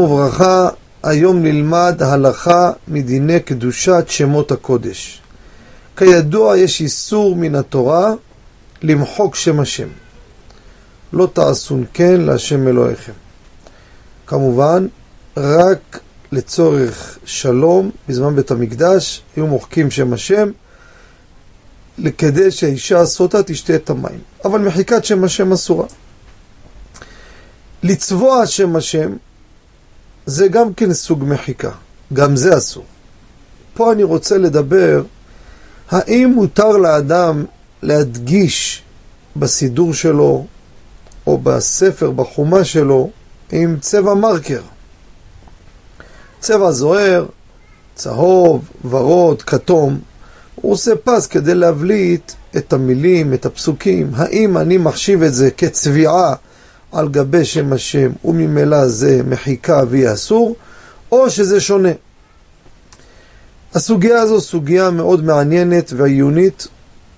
וברכה, היום נלמד הלכה מדיני קדושת שמות הקודש. כידוע יש איסור מן התורה למחוק שם השם. לא תעשון כן להשם אלוהיכם. כמובן, רק לצורך שלום, בזמן בית המקדש, היו מוחקים שם השם, כדי שהאישה הסוטה תשתה את המים. אבל מחיקת שם השם אסורה. לצבוע שם השם זה גם כן סוג מחיקה, גם זה אסור. פה אני רוצה לדבר, האם מותר לאדם להדגיש בסידור שלו, או בספר, בחומה שלו, עם צבע מרקר. צבע זוהר, צהוב, ורוד, כתום, הוא עושה פס כדי להבליט את המילים, את הפסוקים. האם אני מחשיב את זה כצביעה על גבי שם השם, וממילא זה מחיקה ויהיה אסור, או שזה שונה. הסוגיה הזו סוגיה מאוד מעניינת ועיונית,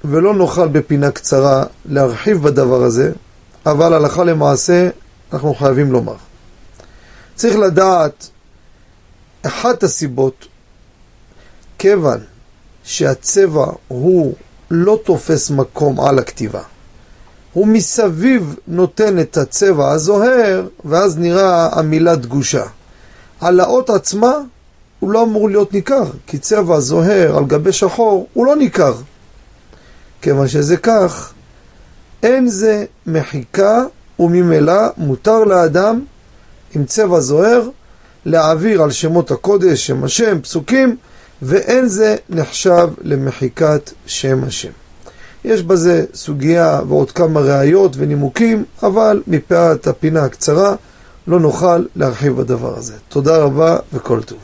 ולא נוכל בפינה קצרה להרחיב בדבר הזה, אבל הלכה למעשה אנחנו חייבים לומר. צריך לדעת, אחת הסיבות, כיוון שהצבע הוא לא תופס מקום על הכתיבה, הוא מסביב נותן את הצבע הזוהר, ואז נראה המילה דגושה. על האות עצמה הוא לא אמור להיות ניכר, כי צבע זוהר על גבי שחור הוא לא ניכר. כיוון שזה כך, אין זה מחיקה וממילא מותר לאדם עם צבע זוהר להעביר על שמות הקודש, שם השם, פסוקים, ואין זה נחשב למחיקת שם השם. יש בזה סוגיה ועוד כמה ראיות ונימוקים, אבל מפאת הפינה הקצרה לא נוכל להרחיב בדבר הזה. תודה רבה וכל טוב.